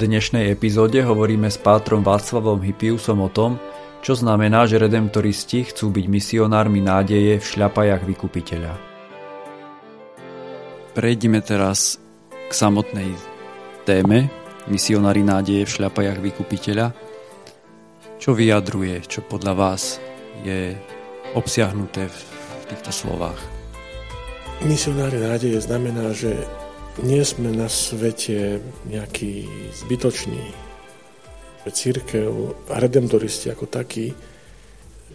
Dnešnej epizóde hovoríme s pátrom Václavom Hypiusom o tom, čo znamená, že redemptoristi chcú byť misionármi nádeje v šľapajach vykupiteľa. Prejdime teraz k samotnej téme, misionári nádeje v šľapajach vykupiteľa. Čo vyjadruje, čo podľa vás je obsiahnuté v týchto slovách? Misionári nádeje znamená, že nie sme na svete nejaký zbytočný, že církev a redemptoristi ako takí,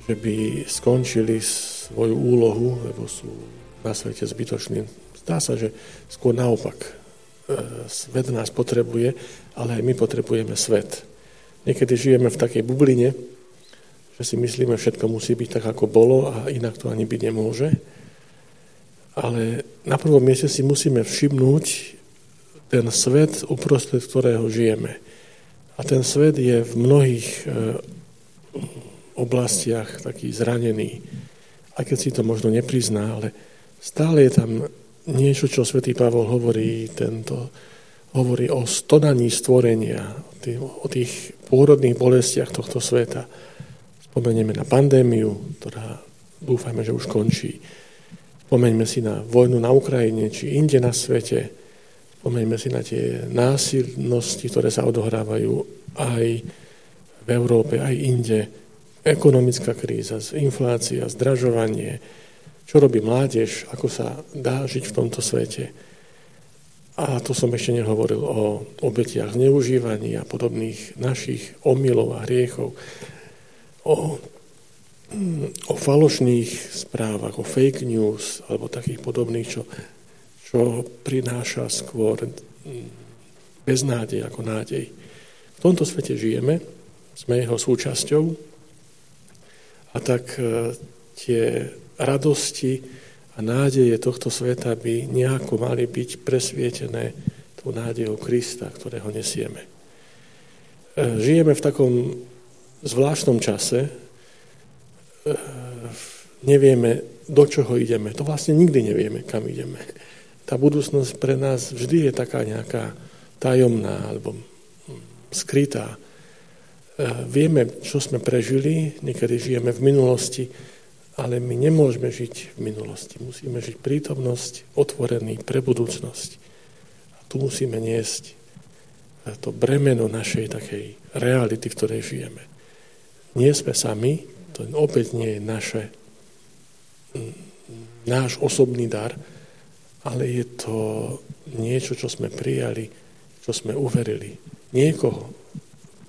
že by skončili svoju úlohu, lebo sú na svete zbytoční. Zdá sa, že skôr naopak E, svet nás potrebuje, ale aj my potrebujeme svet. Niekedy žijeme v takej bubline, že si myslíme, všetko musí byť tak, ako bolo a inak to ani byť nemôže. Ale na prvom mieste si musíme všimnúť ten svet, uprostred ktorého žijeme. A ten svet je v mnohých e, oblastiach taký zranený. Aj keď si to možno neprizná, ale stále je tam niečo, čo svätý Pavol hovorí, tento, hovorí o stonaní stvorenia, o tých pôrodných bolestiach tohto sveta. Spomenieme na pandémiu, ktorá dúfajme, že už končí. Spomeňme si na vojnu na Ukrajine, či inde na svete. Spomeňme si na tie násilnosti, ktoré sa odohrávajú aj v Európe, aj inde. Ekonomická kríza, inflácia, zdražovanie, čo robí mládež, ako sa dá žiť v tomto svete. A to som ešte nehovoril o obetiach zneužívaní a podobných našich omylov a hriechov, o, o falošných správach, o fake news alebo takých podobných, čo, čo prináša skôr beznádej ako nádej. V tomto svete žijeme, sme jeho súčasťou a tak e, tie radosti a nádeje tohto sveta by nejako mali byť presvietené tou nádejou Krista, ktorého nesieme. E, žijeme v takom zvláštnom čase, nevieme, do čoho ideme. To vlastne nikdy nevieme, kam ideme. Tá budúcnosť pre nás vždy je taká nejaká tajomná alebo skrytá. E, vieme, čo sme prežili, niekedy žijeme v minulosti, ale my nemôžeme žiť v minulosti. Musíme žiť prítomnosť, otvorený pre budúcnosť. A tu musíme niesť to bremeno našej takej reality, v ktorej žijeme. Nie sme sami, to opäť nie je naše, náš osobný dar, ale je to niečo, čo sme prijali, čo sme uverili. Niekoho,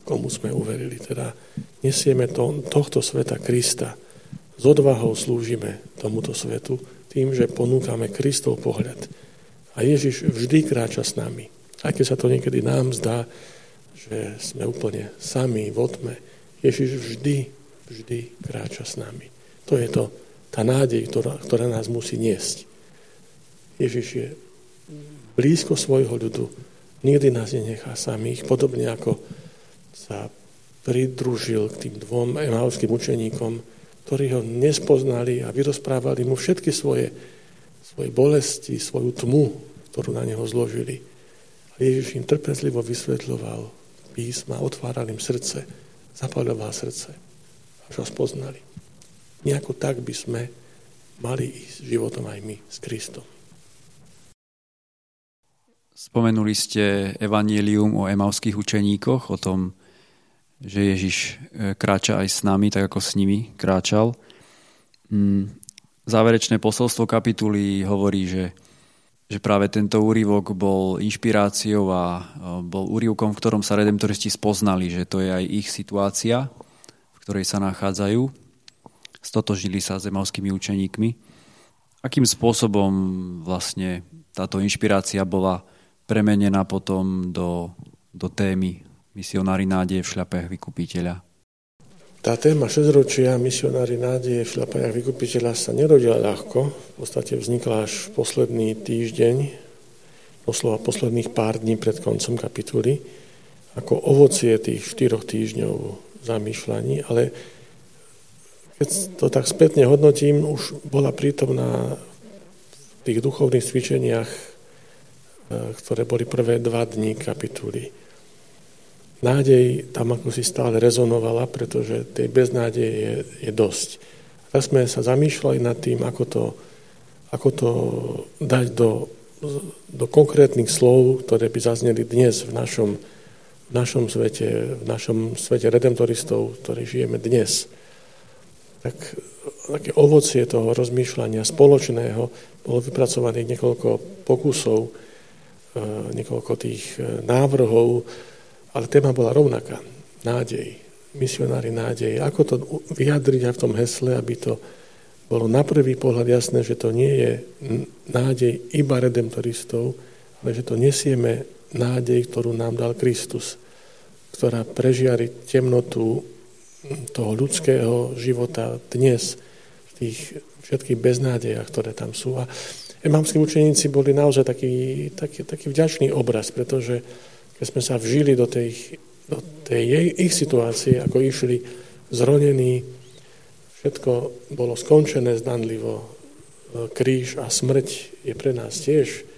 komu sme uverili. Teda nesieme to, tohto sveta Krista, s odvahou slúžime tomuto svetu tým, že ponúkame Kristov pohľad. A Ježiš vždy kráča s nami. Aj keď sa to niekedy nám zdá, že sme úplne sami v otme, Ježiš vždy, vždy kráča s nami. To je to, tá nádej, ktorá, ktorá nás musí niesť. Ježiš je blízko svojho ľudu, nikdy nás nenechá samých, podobne ako sa pridružil k tým dvom emalským učeníkom, ktorí ho nespoznali a vyrozprávali mu všetky svoje, svoje bolesti, svoju tmu, ktorú na neho zložili. A Ježiš im trpezlivo vysvetľoval písma, otváral im srdce, zapaľoval srdce, ho spoznali. Nejako tak by sme mali ísť životom aj my s Kristom. Spomenuli ste evanielium o emavských učeníkoch, o tom, že Ježiš e, kráča aj s nami, tak ako s nimi kráčal. Mm, záverečné posolstvo kapituly hovorí, že, že práve tento úrivok bol inšpiráciou a e, bol úrivkom, v ktorom sa redemptoristi spoznali, že to je aj ich situácia, ktorej sa nachádzajú. stotožili sa s emalskými učeníkmi. Akým spôsobom vlastne táto inšpirácia bola premenená potom do, do témy misionári nádeje v šľapách vykupiteľa? Tá téma šesťročia misionári nádeje v šľapajach vykupiteľa sa nerodila ľahko. V podstate vznikla až posledný týždeň, doslova posledných pár dní pred koncom kapituly, ako ovocie tých štyroch týždňov zamýšľaní, ale keď to tak spätne hodnotím, už bola prítomná v tých duchovných cvičeniach, e, ktoré boli prvé dva dní kapituly nádej tam ako si stále rezonovala, pretože tej beznádeje je, je dosť. Tak sme sa zamýšľali nad tým, ako to, ako to dať do, do konkrétnych slov, ktoré by zazneli dnes v našom, v našom svete, v našom svete redemptoristov, ktorí žijeme dnes. Tak také ovocie toho rozmýšľania spoločného bolo vypracovaných niekoľko pokusov, e, niekoľko tých e, návrhov, ale téma bola rovnaká. Nádej. Misionári nádej. Ako to vyjadriť aj v tom hesle, aby to bolo na prvý pohľad jasné, že to nie je nádej iba redemptoristov, ale že to nesieme nádej, ktorú nám dal Kristus, ktorá prežiari temnotu toho ľudského života dnes v tých všetkých beznádejach, ktoré tam sú. A emamskí učeníci boli naozaj taký, taký, taký vďačný obraz, pretože keď sme sa vžili do tej, do tej jej, ich situácie, ako išli zronení, všetko bolo skončené zdanlivo, kríž a smrť je pre nás tiež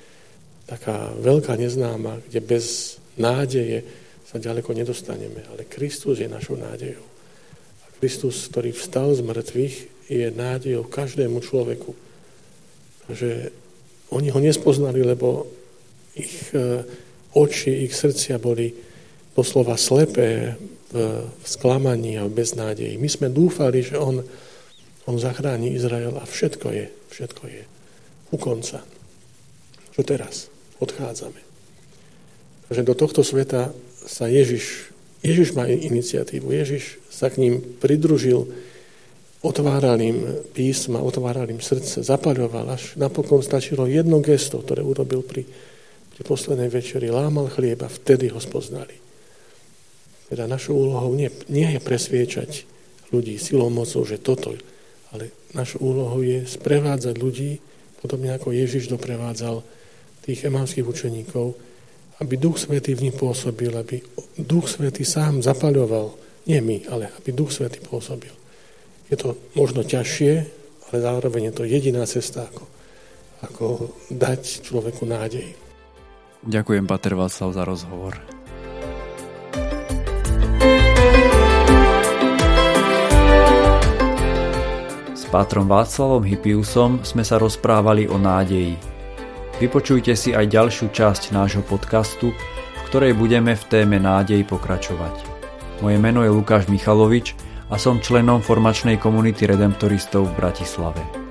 taká veľká neznáma, kde bez nádeje sa ďaleko nedostaneme. Ale Kristus je našou nádejou. A Kristus, ktorý vstal z mŕtvych, je nádejou každému človeku. Takže oni ho nespoznali, lebo ich e, oči, ich srdcia boli doslova slepé v sklamaní a v beznádeji. My sme dúfali, že on, on zachráni Izrael a všetko je, všetko je u konca. Čo teraz? Odchádzame. Takže do tohto sveta sa Ježiš, Ježiš má iniciatívu, Ježiš sa k ním pridružil, otváral im písma, otváral im srdce, zapaľoval, až napokon stačilo jedno gesto, ktoré urobil pri pri poslednej večeri lámal chlieba, vtedy ho spoznali. Teda našou úlohou nie, nie je presviečať ľudí silou mocou, že toto, ale našou úlohou je sprevádzať ľudí, podobne ako Ježiš doprevádzal tých emanských učeníkov, aby Duch Svetý v nich pôsobil, aby Duch Svetý sám zapaľoval, nie my, ale aby Duch Svetý pôsobil. Je to možno ťažšie, ale zároveň je to jediná cesta, ako, ako dať človeku nádej. Ďakujem, Pater Václav, za rozhovor. S Pátrom Václavom Hypiusom sme sa rozprávali o nádeji. Vypočujte si aj ďalšiu časť nášho podcastu, v ktorej budeme v téme nádej pokračovať. Moje meno je Lukáš Michalovič a som členom formačnej komunity redemptoristov v Bratislave.